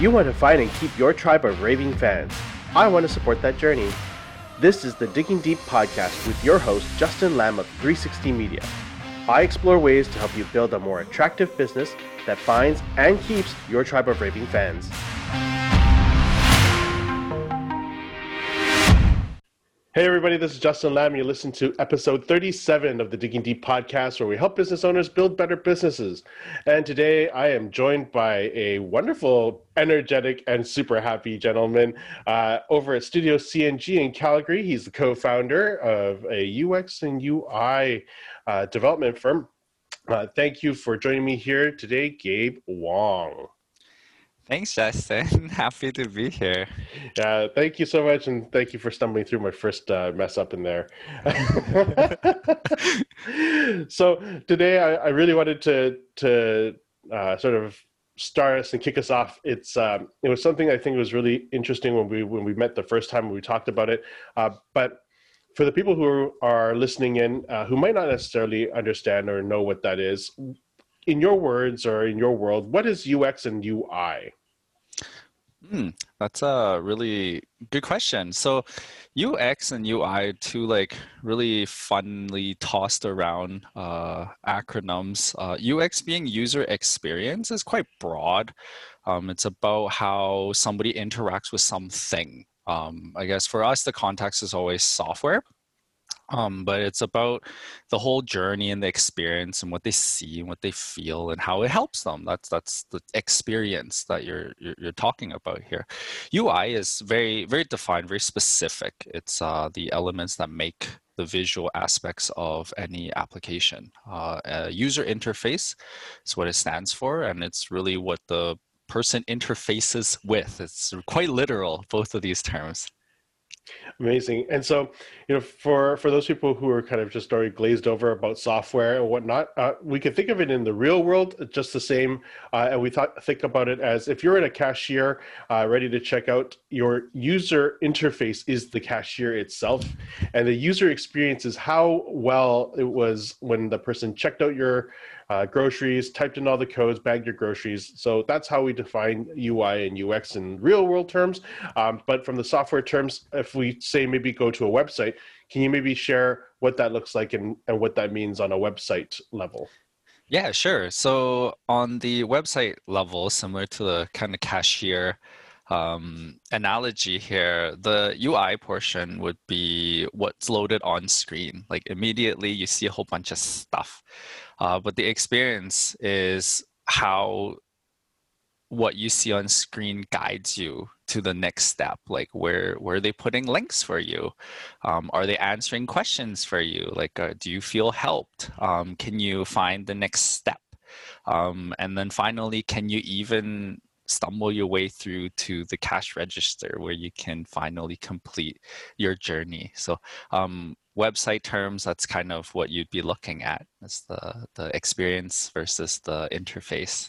You want to find and keep your tribe of raving fans. I want to support that journey. This is the Digging Deep podcast with your host, Justin Lamb of 360 Media. I explore ways to help you build a more attractive business that finds and keeps your tribe of raving fans. Hey, everybody, this is Justin Lamb. You listen to episode 37 of the Digging Deep podcast, where we help business owners build better businesses. And today I am joined by a wonderful, energetic, and super happy gentleman uh, over at Studio CNG in Calgary. He's the co founder of a UX and UI uh, development firm. Uh, thank you for joining me here today, Gabe Wong. Thanks, Justin. Happy to be here. Yeah, thank you so much, and thank you for stumbling through my first uh, mess up in there. so today, I, I, really wanted to to uh, sort of start us and kick us off. It's um, it was something I think was really interesting when we when we met the first time we talked about it. Uh, but for the people who are listening in uh, who might not necessarily understand or know what that is, in your words or in your world, what is UX and UI? Hmm, that's a really good question. So, UX and UI, two like really funnily tossed around uh, acronyms. Uh, UX being user experience is quite broad. Um, it's about how somebody interacts with something. Um, I guess for us, the context is always software. Um, but it's about the whole journey and the experience and what they see and what they feel and how it helps them. That's that's the experience that you're you're, you're talking about here. UI is very very defined, very specific. It's uh, the elements that make the visual aspects of any application. Uh, user interface is what it stands for, and it's really what the person interfaces with. It's quite literal, both of these terms. Amazing. And so, you know, for for those people who are kind of just already glazed over about software and whatnot, uh, we can think of it in the real world just the same. Uh, and we thought think about it as if you're at a cashier uh, ready to check out, your user interface is the cashier itself, and the user experience is how well it was when the person checked out your uh, groceries, typed in all the codes, bagged your groceries. So that's how we define UI and UX in real world terms. Um, but from the software terms, if we say maybe go to a website, can you maybe share what that looks like and, and what that means on a website level? Yeah, sure. So on the website level, similar to the kind of cashier um, analogy here, the UI portion would be what's loaded on screen. Like immediately you see a whole bunch of stuff. Uh, but the experience is how what you see on screen guides you to the next step like where where are they putting links for you um, are they answering questions for you like uh, do you feel helped um, can you find the next step um, and then finally can you even stumble your way through to the cash register where you can finally complete your journey. So um, website terms, that's kind of what you'd be looking at as the, the experience versus the interface.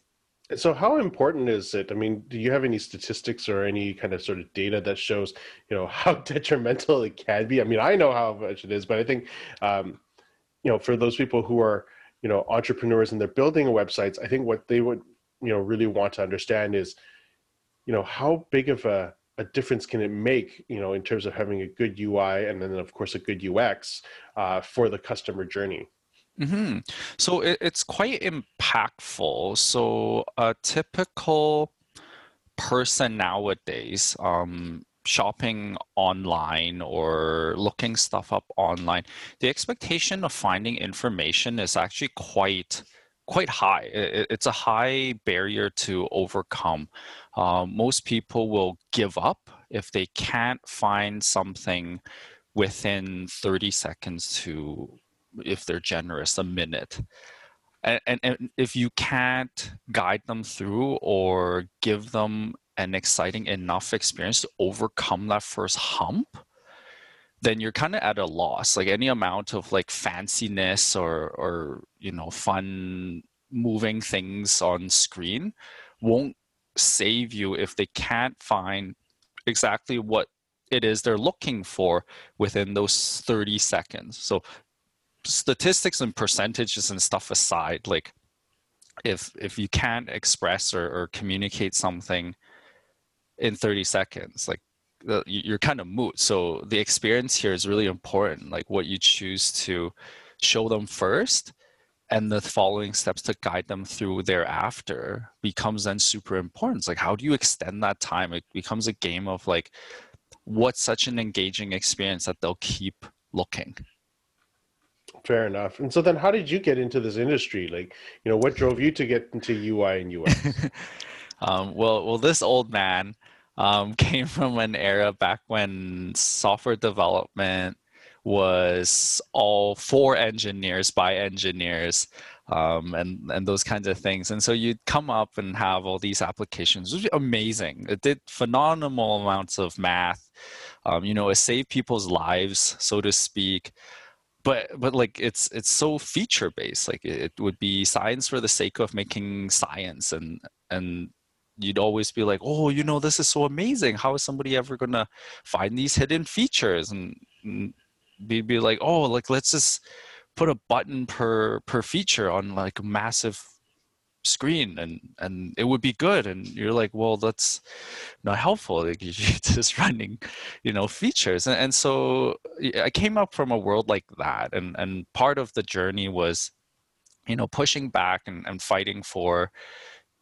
So how important is it? I mean, do you have any statistics or any kind of sort of data that shows, you know, how detrimental it can be? I mean, I know how much it is, but I think, um, you know, for those people who are, you know, entrepreneurs and they're building websites, I think what they would you know really want to understand is you know how big of a, a difference can it make you know in terms of having a good ui and then of course a good ux uh, for the customer journey mm-hmm. so it, it's quite impactful so a typical person nowadays um, shopping online or looking stuff up online the expectation of finding information is actually quite quite high. It's a high barrier to overcome. Uh, most people will give up if they can't find something within 30 seconds to, if they're generous, a minute. And, and, and if you can't guide them through or give them an exciting enough experience to overcome that first hump, then you're kind of at a loss like any amount of like fanciness or or you know fun moving things on screen won't save you if they can't find exactly what it is they're looking for within those 30 seconds so statistics and percentages and stuff aside like if if you can't express or, or communicate something in 30 seconds like you're kind of moot so the experience here is really important like what you choose to show them first and the following steps to guide them through thereafter becomes then super important. It's like how do you extend that time? It becomes a game of like what's such an engaging experience that they'll keep looking. Fair enough. And so then how did you get into this industry? Like, you know, what drove you to get into UI and UX? um, well, well, this old man um, came from an era back when software development was all for engineers by engineers um, and and those kinds of things. And so you'd come up and have all these applications, which was amazing. It did phenomenal amounts of math. Um, you know, it saved people's lives, so to speak. But but like it's it's so feature based. Like it would be science for the sake of making science, and and you'd always be like, oh, you know, this is so amazing. How is somebody ever gonna find these hidden features? And, and be be like, oh, like let's just put a button per per feature on like massive screen and and it would be good. And you're like well that's not helpful. Like you're just running you know features. And, and so i came up from a world like that. And and part of the journey was you know pushing back and, and fighting for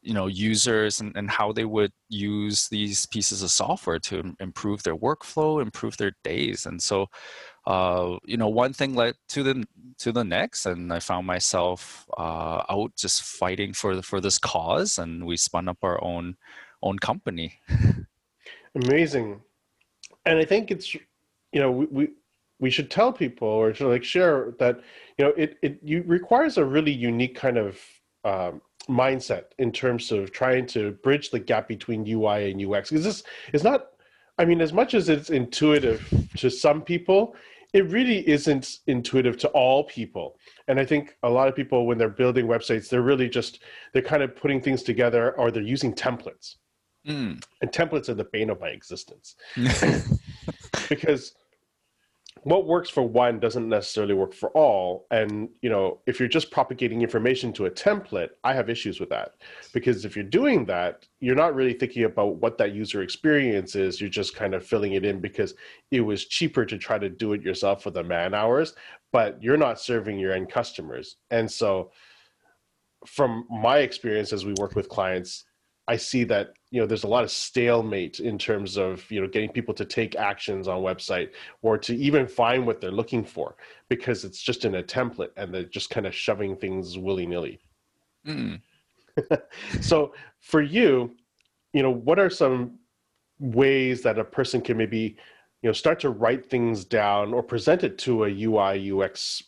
you know users and, and how they would use these pieces of software to improve their workflow improve their days. And so uh, you know, one thing led to the to the next, and I found myself uh, out just fighting for for this cause, and we spun up our own own company. Amazing, and I think it's you know we, we we should tell people or to like share that you know it it you requires a really unique kind of um, mindset in terms of trying to bridge the gap between UI and UX because this is not I mean, as much as it's intuitive to some people, it really isn't intuitive to all people. And I think a lot of people, when they're building websites, they're really just they're kind of putting things together, or they're using templates. Mm. And templates are the bane of my existence, because what works for one doesn't necessarily work for all. And you know if you're just propagating information to a template i have issues with that. Because if you're doing that you're not really thinking about what that user experience is. You're just kind of filling it in because it was cheaper to try to do it yourself for the man hours but you're not serving your end customers. And so from my experience as we work with clients I see that you know there's a lot of stalemate in terms of you know getting people to take actions on website or to even find what they're looking for because it's just in a template and they're just kind of shoving things willy nilly. Mm. so for you, you know, what are some ways that a person can maybe you know start to write things down or present it to a UI UX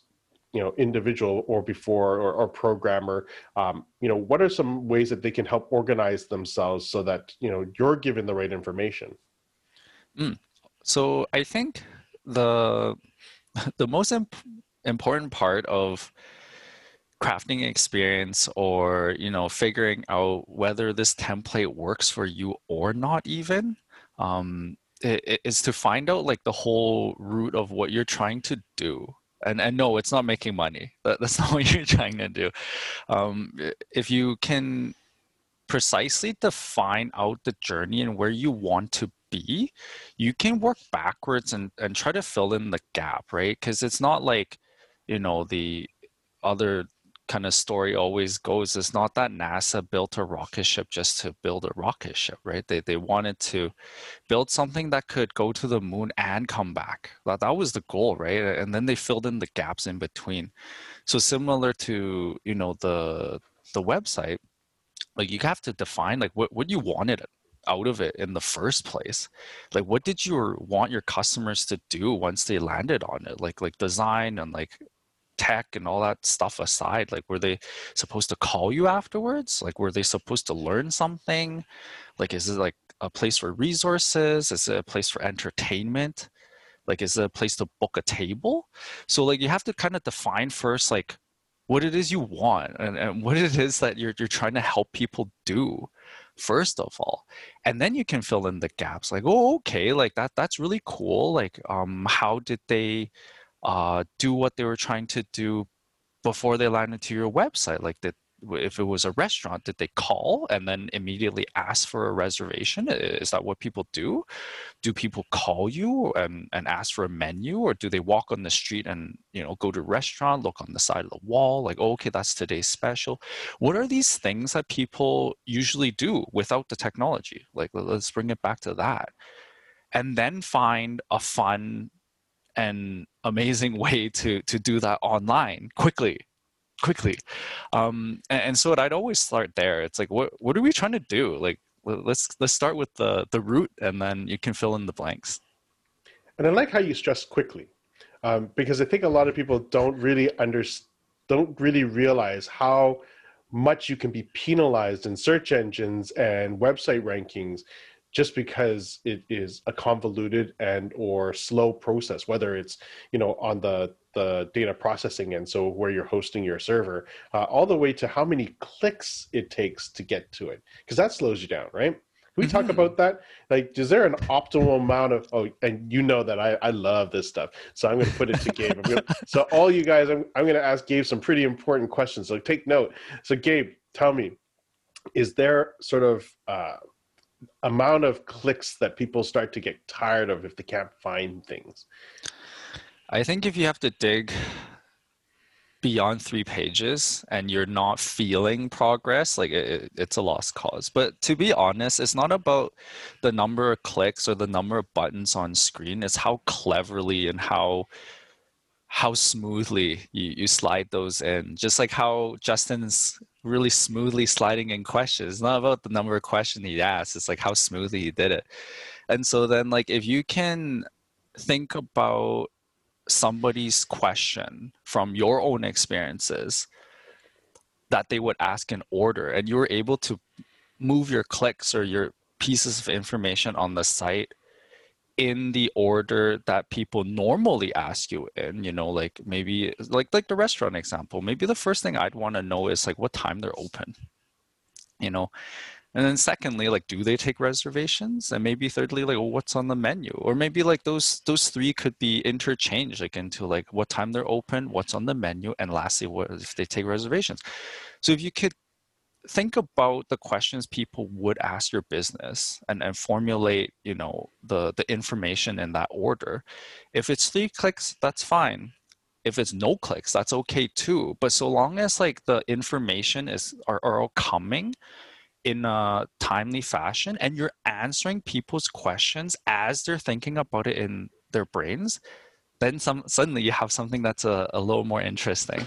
you know individual or before or, or programmer um, you know what are some ways that they can help organize themselves so that you know you're given the right information mm. so i think the the most imp- important part of crafting experience or you know figuring out whether this template works for you or not even um, is to find out like the whole root of what you're trying to do and and no it's not making money. That, that's not what you're trying to do. Um, if you can precisely define out the journey and where you want to be you can work backwards and and try to fill in the gap right? Because it's not like you know the other kind of story always goes is not that NASA built a rocket ship just to build a rocket ship, right? They they wanted to build something that could go to the moon and come back. That that was the goal, right? And then they filled in the gaps in between. So similar to you know the the website, like you have to define like what what you wanted out of it in the first place like what did you want your customers to do once they landed on it like like design and like tech and all that stuff aside like were they supposed to call you afterwards? Like were they supposed to learn something? Like is it like a place for resources? Is it a place for entertainment? Like is it a place to book a table? So like you have to kind of define first like what it is you want and, and what it is that you're, you're trying to help people do first of all. And then you can fill in the gaps like oh okay like that that's really cool like um how did they uh, do what they were trying to do before they landed to your website like did if it was a restaurant did they call and then immediately ask for a reservation? Is that what people do? Do people call you and, and ask for a menu or do they walk on the street and you know go to a restaurant look on the side of the wall like oh, okay that's today's special. What are these things that people usually do without the technology? Like let's bring it back to that. And then find a fun and amazing way to to do that online quickly quickly. Um and, and so i'd always start there it's like what what are we trying to do? Like let's let's start with the the root and then you can fill in the blanks. And i like how you stress quickly um, because i think a lot of people don't really under don't really realize how much you can be penalized in search engines and website rankings just because it is a convoluted and or slow process whether it's you know on the the data processing end so where you're hosting your server uh, all the way to how many clicks it takes to get to it because that slows you down right? Can we mm-hmm. talk about that? Like is there an optimal amount of oh and you know that i, I love this stuff so i'm going to put it to gabe. Gonna, so all you guys i'm, I'm going to ask gabe some pretty important questions so take note. So gabe tell me is there sort of uh, amount of clicks that people start to get tired of if they can't find things? I think if you have to dig beyond three pages and you're not feeling progress, like it, it's a lost cause. But to be honest, it's not about the number of clicks or the number of buttons on screen. It's how cleverly and how how smoothly you, you slide those in. Just like how Justin's really smoothly sliding in questions. It's not about the number of questions he asked, it's like how smoothly he did it. And so then like if you can think about somebody's question from your own experiences that they would ask in order and you were able to move your clicks or your pieces of information on the site in the order that people normally ask you in you know like maybe like like the restaurant example maybe the first thing i'd want to know is like what time they're open you know? And then secondly like do they take reservations? And maybe thirdly like well, what's on the menu? Or maybe like those those three could be interchanged like into like what time they're open what's on the menu and lastly what if they take reservations. So if you could think about the questions people would ask your business and, and formulate you know the the information in that order. If it's three clicks that's fine. If it's no clicks that's okay too. But so long as like the information is are, are all coming in a timely fashion and you're answering people's questions as they're thinking about it in their brains then some suddenly you have something that's a, a little more interesting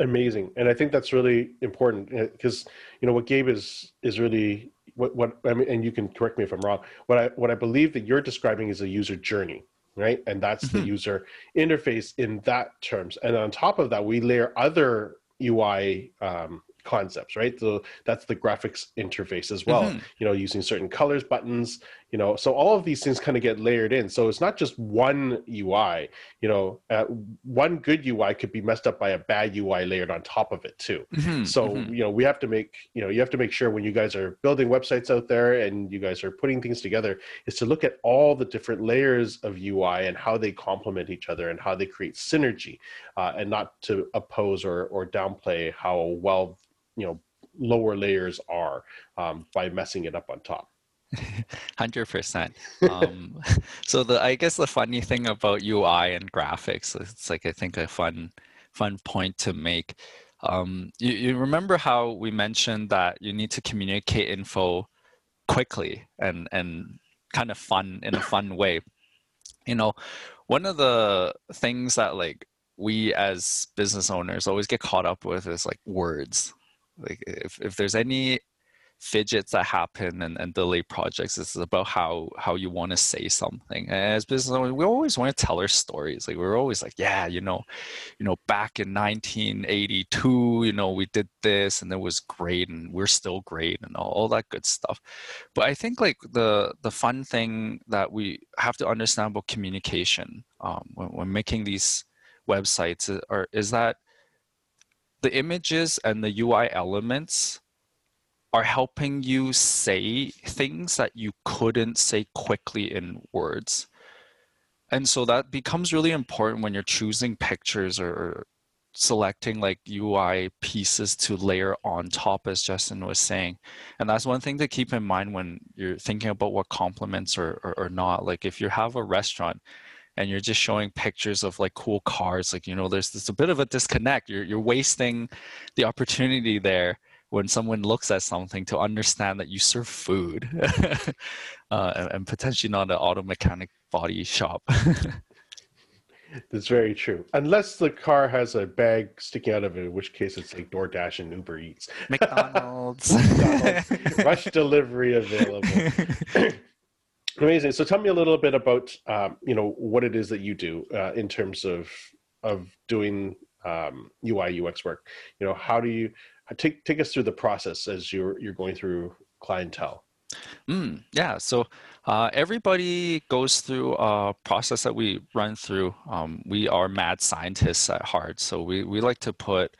amazing and i think that's really important because eh, you know what gabe is is really what what I mean, and you can correct me if i'm wrong what i what i believe that you're describing is a user journey right and that's mm-hmm. the user interface in that terms and on top of that we layer other ui um, concepts right so that's the graphics interface as well mm-hmm. you know using certain colors buttons you know so all of these things kind of get layered in so it's not just one ui you know uh, one good ui could be messed up by a bad ui layered on top of it too mm-hmm. so mm-hmm. you know we have to make you know you have to make sure when you guys are building websites out there and you guys are putting things together is to look at all the different layers of ui and how they complement each other and how they create synergy uh, and not to oppose or or downplay how well you know lower layers are um, by messing it up on top. Hundred percent. Um, so the I guess the funny thing about UI and graphics, it's like I think a fun fun point to make. Um, you, you remember how we mentioned that you need to communicate info quickly and and kind of fun in a fun way. You know, one of the things that like we as business owners always get caught up with is like words like if, if there's any fidgets that happen and, and delay projects it's about how how you want to say something. And as business owners we always want to tell our stories. Like we're always like yeah you know you know back in 1982 you know we did this and it was great and we're still great and all, all that good stuff. But i think like the the fun thing that we have to understand about communication um, when, when making these websites uh, are, is that the images and the UI elements are helping you say things that you couldn't say quickly in words. And so that becomes really important when you're choosing pictures or selecting like UI pieces to layer on top, as Justin was saying. And that's one thing to keep in mind when you're thinking about what complements or, or, or not. Like if you have a restaurant and you're just showing pictures of like cool cars, like, you know, there's, there's a bit of a disconnect. You're, you're wasting the opportunity there when someone looks at something to understand that you serve food uh, and, and potentially not an auto mechanic body shop. That's very true. Unless the car has a bag sticking out of it, in which case it's like DoorDash and Uber Eats. McDonald's. McDonald's. Rush delivery available. Amazing. So tell me a little bit about um, you know what it is that you do uh, in terms of of doing um, UI UX work. You know, how do you take take us through the process as you're you're going through clientele? Mm, yeah. So uh, everybody goes through a process that we run through. Um, we are mad scientists at heart, so we we like to put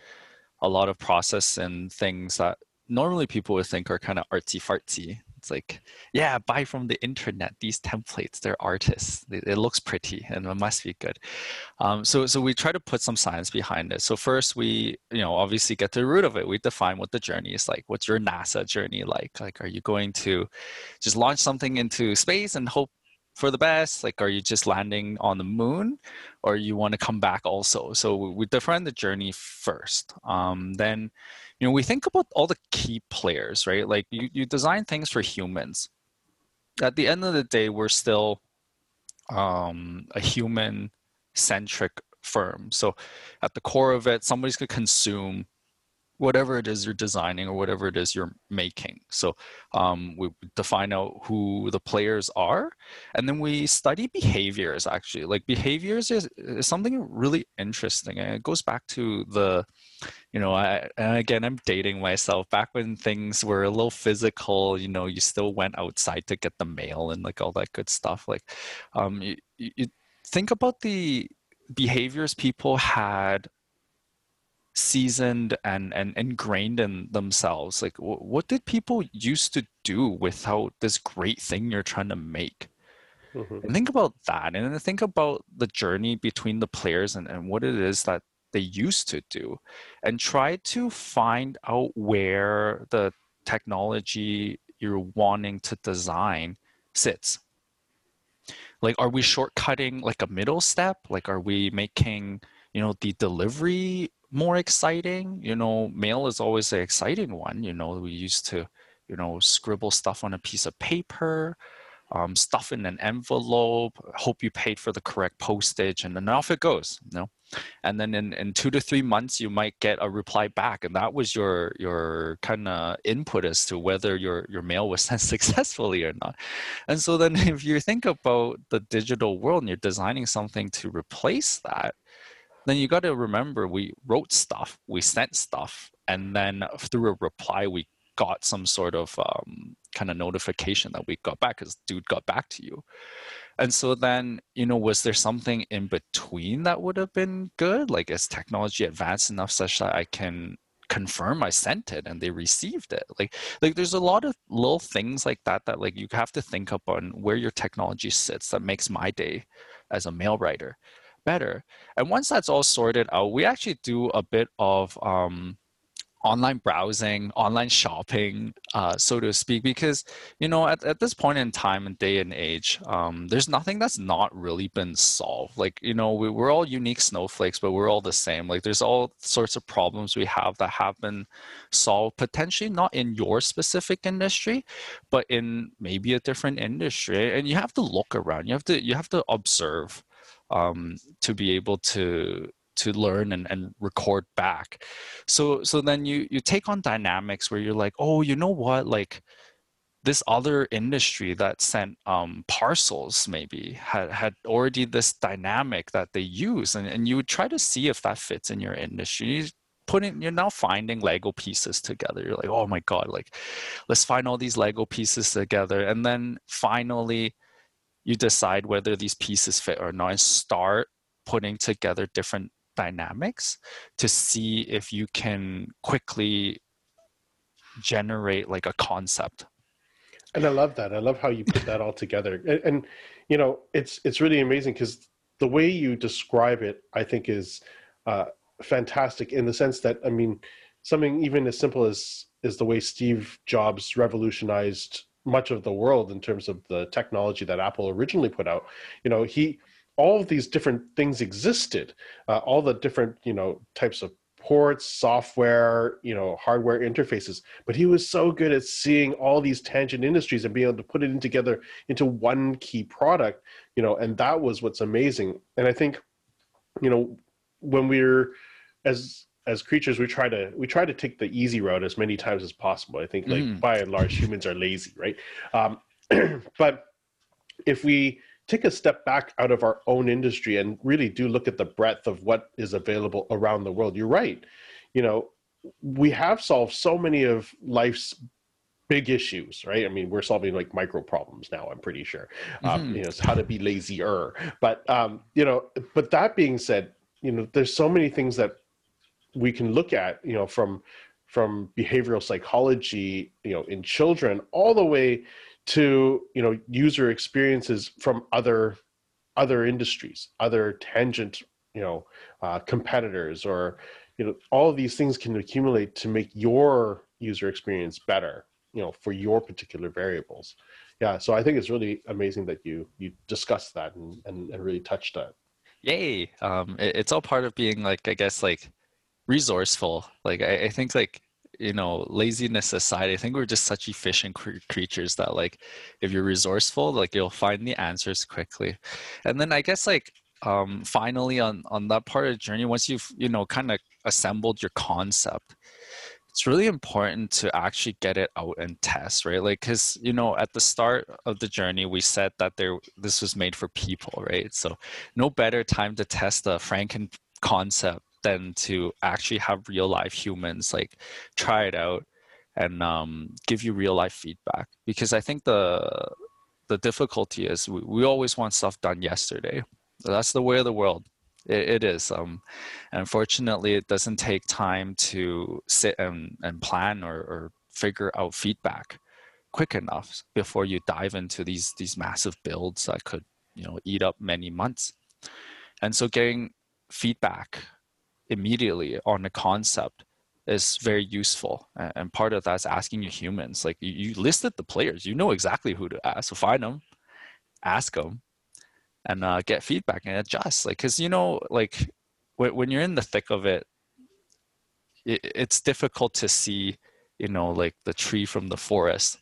a lot of process and things that normally people would think are kind of artsy fartsy it's like, yeah, buy from the internet these templates. They're artists. It, it looks pretty and it must be good. Um, so, so we try to put some science behind it. So first, we, you know, obviously get to the root of it. We define what the journey is like. What's your NASA journey like? Like, are you going to just launch something into space and hope for the best? Like, are you just landing on the moon, or you want to come back also? So we define the journey first. Um, then you know we think about all the key players right like you, you design things for humans at the end of the day we're still um, a human centric firm so at the core of it somebody's going to consume whatever it is you're designing or whatever it is you're making. So um, we define out who the players are, and then we study behaviors. Actually, like behaviors is, is something really interesting, and it goes back to the, you know, I, and again I'm dating myself. Back when things were a little physical, you know, you still went outside to get the mail and like all that good stuff. Like, um, you, you think about the behaviors people had seasoned and, and ingrained in themselves like w- what did people used to do without this great thing you're trying to make mm-hmm. and think about that and then think about the journey between the players and, and what it is that they used to do and try to find out where the technology you're wanting to design sits like are we shortcutting like a middle step like are we making you know the delivery more exciting. You know, mail is always an exciting one. You know, we used to, you know, scribble stuff on a piece of paper, um, stuff in an envelope, hope you paid for the correct postage, and then off it goes. You know, and then in, in two to three months, you might get a reply back, and that was your your kind of input as to whether your your mail was sent successfully or not. And so then, if you think about the digital world and you're designing something to replace that, then you got to remember we wrote stuff, we sent stuff, and then through a reply, we got some sort of um, kind of notification that we got back because dude got back to you. And so then, you know, was there something in between that would have been good? Like, is technology advanced enough such that I can confirm I sent it and they received it? Like, like there's a lot of little things like that that like you have to think up on where your technology sits that makes my day as a mail writer better. And once that's all sorted out, we actually do a bit of um, online browsing, online shopping, uh, so to speak, because you know at, at this point in time and day and age, um, there's nothing that's not really been solved. Like you know we, we're all unique snowflakes, but we're all the same. Like there's all sorts of problems we have that have been solved potentially not in your specific industry, but in maybe a different industry. And you have to look around. You have to you have to observe um, to be able to to learn and, and record back. So so then you you take on dynamics where you're like oh you know what? Like this other industry that sent um, parcels maybe had, had already this dynamic that they use and, and you would try to see if that fits in your industry. Putting you're now finding lego pieces together. You're like oh my god like let's find all these lego pieces together. And then finally you decide whether these pieces fit or not and start putting together different dynamics to see if you can quickly generate like a concept. And i love that. I love how you put that all together. And, and you know it's it's really amazing because the way you describe it i think is uh, fantastic in the sense that I mean, something even as simple as is the way Steve Jobs revolutionized much of the world in terms of the technology that Apple originally put out. You know, he all of these different things existed, uh, all the different you know types of ports, software, you know, hardware interfaces. But he was so good at seeing all these tangent industries and being able to put it in together into one key product, you know, and that was what's amazing. And I think, you know, when we're as as creatures we try to we try to take the easy route as many times as possible i think like mm. by and large humans are lazy right um, but if we take a step back out of our own industry and really do look at the breadth of what is available around the world. You're right. You know we have solved so many of life's big issues right? I mean we're solving like micro problems now i'm pretty sure um, mm-hmm. you know it's how to be lazier. But um, you know but that being said you know there's so many things that we can look at you know from from behavioral psychology you know in children all the way to you know user experiences from other other industries other tangent you know uh, competitors or you know all of these things can accumulate to make your user experience better you know for your particular variables. Yeah so i think it's really amazing that you you discussed that and and, and really touched that yay um it, it's all part of being like i guess like resourceful. Like I, I think like you know laziness aside i think we're just such efficient cr- creatures that like if you're resourceful like you'll find the answers quickly. And then i guess like um finally on on that part of the journey once you've you know kind of assembled your concept it's really important to actually get it out and test right? Like because you know at the start of the journey we said that there this was made for people right? So no better time to test the franken concept than to actually have real life humans like try it out and um, give you real life feedback. Because i think the the difficulty is we, we always want stuff done yesterday. That's the way of the world. It, it is um, unfortunately it doesn't take time to sit and, and plan or, or figure out feedback quick enough before you dive into these these massive builds that could you know eat up many months. And so getting feedback immediately on the concept is very useful. And part of that is asking your humans. Like you, listed the players, you know exactly who to ask. So find them, ask them, and uh, get feedback and adjust. Like, cause you know, like when, when you're in the thick of it, it, it's difficult to see, you know, like the tree from the forest,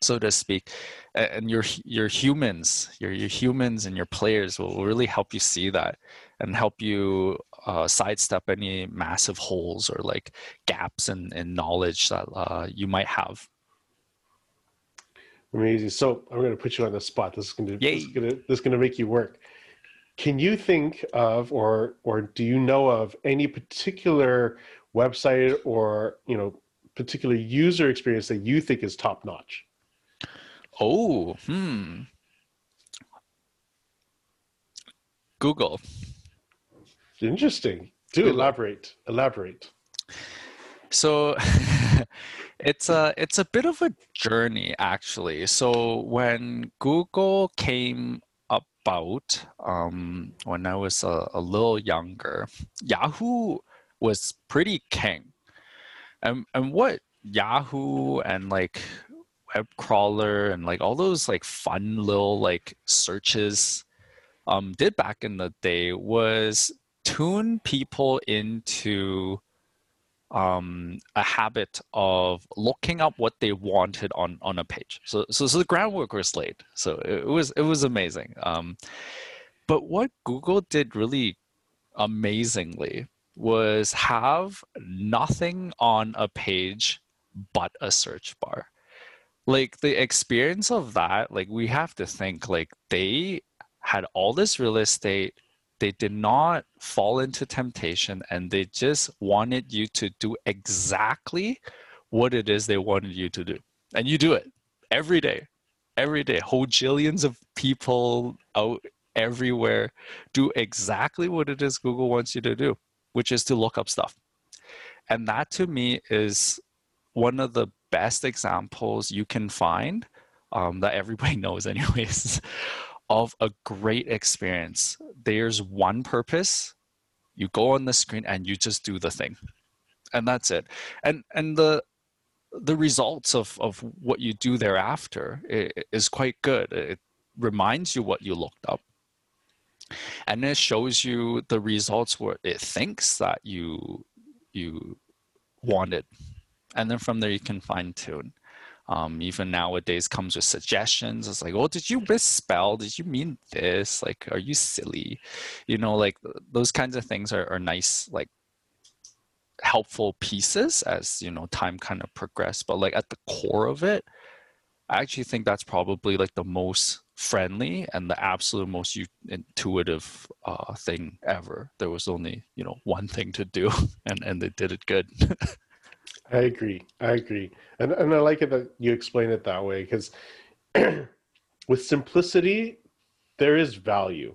so to speak. And your your humans, your your humans and your players will really help you see that and help you uh, sidestep any massive holes or like gaps in, in knowledge that uh, you might have. Amazing. So I'm going to put you on the spot. This is going to this is going to this is going to make you work. Can you think of or or do you know of any particular website or you know particular user experience that you think is top notch? Oh, hmm. Google. Interesting. Do elaborate. Elaborate. So it's a it's a bit of a journey actually. So when Google came about, um, when I was a, a little younger, Yahoo was pretty king. And and what Yahoo and like web crawler and like all those like fun little like searches um, did back in the day was tune people into um, a habit of looking up what they wanted on on a page. So so, so the groundwork was laid. So it, was it was amazing. Um, but what Google did really amazingly was have nothing on a page but a search bar. Like the experience of that, like we have to think like they had all this real estate they did not fall into temptation and they just wanted you to do exactly what it is they wanted you to do. And you do it every day, every day. Whole jillions of people out everywhere do exactly what it is Google wants you to do, which is to look up stuff. And that to me is one of the best examples you can find um, that everybody knows, anyways, of a great experience. There's one purpose You go on the screen and you just do the thing, and that's it. And and the the results of of what you do thereafter is quite good. It reminds you what you looked up, and it shows you the results where it thinks that you you wanted, and then from there you can fine tune. Um, even nowadays comes with suggestions. It's like, oh, did you misspell? Did you mean this? Like, are you silly? You know, like those kinds of things are, are nice, like helpful pieces as you know time kind of progressed. But like at the core of it, I actually think that's probably like the most friendly and the absolute most intuitive uh, thing ever. There was only you know one thing to do, and and they did it good. I agree. I agree, and and I like it that you explain it that way because with simplicity, there is value,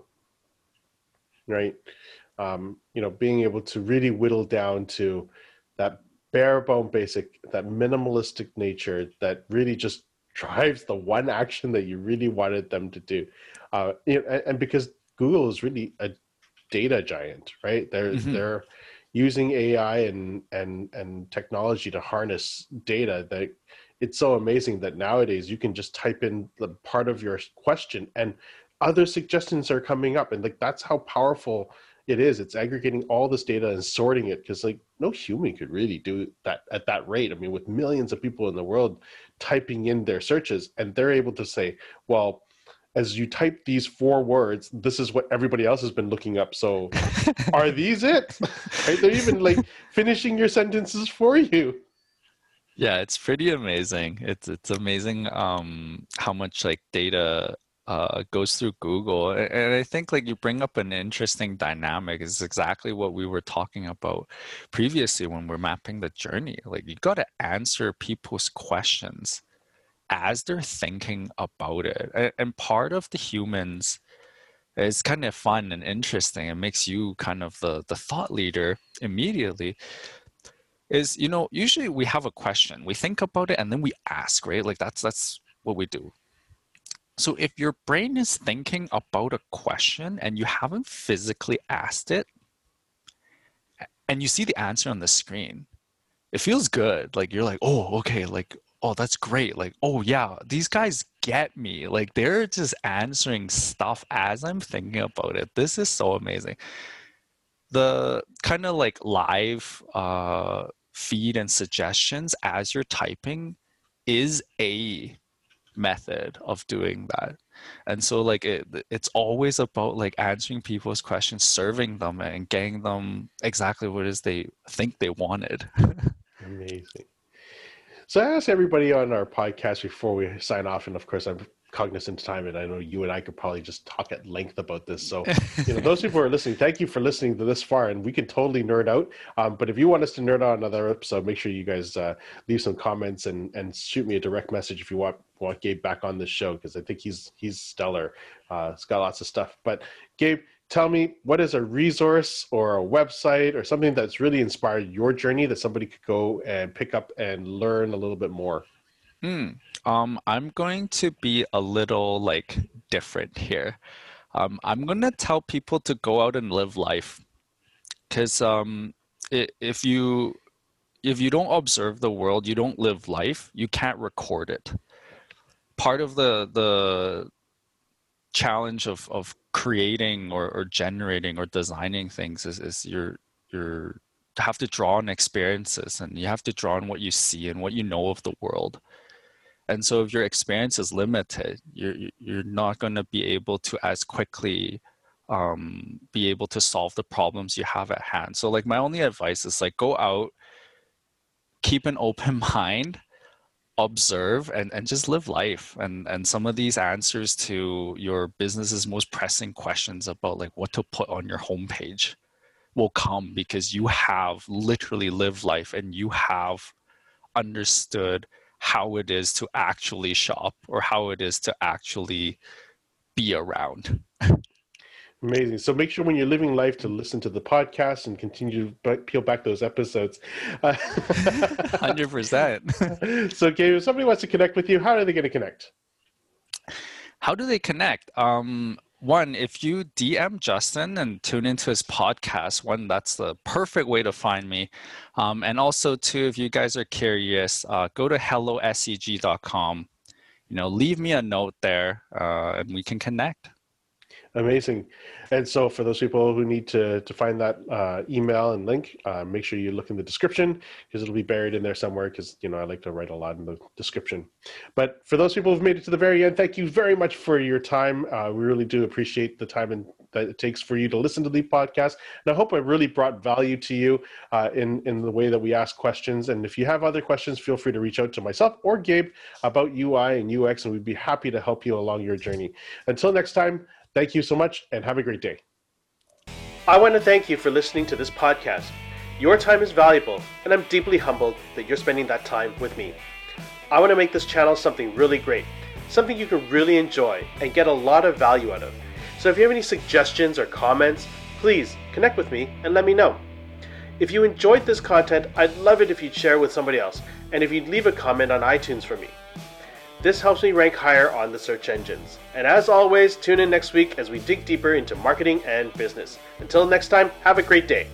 right? Um, you know, being able to really whittle down to that bare bone basic, that minimalistic nature that really just drives the one action that you really wanted them to do. Uh, you know, and, and because Google is really a data giant, right? They're mm-hmm. they're using AI and and and technology to harness data that it's so amazing that nowadays you can just type in the part of your question and other suggestions are coming up. And like that's how powerful it is. It's aggregating all this data and sorting it because like no human could really do that at that rate. I mean with millions of people in the world typing in their searches and they're able to say well as you type these four words, this is what everybody else has been looking up. So are these it? right? They're even like finishing your sentences for you. Yeah, it's pretty amazing. It's it's amazing um, how much like data uh, goes through Google, and I think like you bring up an interesting dynamic. Is exactly what we were talking about previously when we're mapping the journey. Like you got to answer people's questions as they're thinking about it. And part of the humans is kind of fun and interesting. It makes you kind of the, the thought leader immediately. Is you know, usually we have a question, we think about it, and then we ask, right? Like that's that's what we do. So if your brain is thinking about a question and you haven't physically asked it, and you see the answer on the screen, it feels good. Like you're like, oh, okay, like oh that's great like oh yeah these guys get me like they're just answering stuff as i'm thinking about it this is so amazing. The kind of like live uh, feed and suggestions as you're typing is a method of doing that and so like it, it's always about like answering people's questions serving them and getting them exactly what is they think they wanted. Amazing so I ask everybody on our podcast before we sign off, and of course I'm cognizant time, and I know you and I could probably just talk at length about this. So, you know, those people who are listening, thank you for listening to this far, and we can totally nerd out. Um, but if you want us to nerd out another episode, make sure you guys uh, leave some comments and and shoot me a direct message if you want want Gabe back on this show because I think he's he's stellar. Uh, it's got lots of stuff. But Gabe, tell me what is a resource or a website or something that's really inspired your journey that somebody could go and pick up and learn a little bit more hmm. Um, i'm going to be a little like different here. Um, i'm going to tell people to go out and live life because um, if you if you don't observe the world you don't live life you can't record it. Part of the the challenge of of creating or, or generating or designing things is, is you're you're have to draw on experiences and you have to draw on what you see and what you know of the world and so if your experience is limited you're you're not going to be able to as quickly um, be able to solve the problems you have at hand. So like my only advice is like go out keep an open mind observe and, and just live life. And and some of these answers to your business's most pressing questions about like what to put on your homepage will come because you have literally lived life and you have understood how it is to actually shop or how it is to actually be around Amazing. So make sure when you're living life to listen to the podcast and continue to peel back those episodes. Hundred percent. So, Gabe, if somebody wants to connect with you, how are they going to connect? How do they connect? Um, one, if you DM Justin and tune into his podcast, one, that's the perfect way to find me. Um, and also, two, if you guys are curious, uh, go to helloseg.com. You know, leave me a note there, uh, and we can connect. Amazing. And so, for those people who need to, to find that uh, email and link, uh, make sure you look in the description because it'll be buried in there somewhere. Because you know I like to write a lot in the description. But for those people who've made it to the very end, thank you very much for your time. Uh, we really do appreciate the time and that it takes for you to listen to the podcast. And I hope I really brought value to you uh, in in the way that we ask questions. And if you have other questions, feel free to reach out to myself or Gabe about UI and UX, and we'd be happy to help you along your journey. Until next time. Thank you so much and have a great day. I want to thank you for listening to this podcast. Your time is valuable, and I'm deeply humbled that you're spending that time with me. I want to make this channel something really great, something you can really enjoy and get a lot of value out of. So if you have any suggestions or comments, please connect with me and let me know. If you enjoyed this content, I'd love it if you'd share with somebody else, and if you'd leave a comment on iTunes for me. This helps me rank higher on the search engines. And as always, tune in next week as we dig deeper into marketing and business. Until next time, have a great day.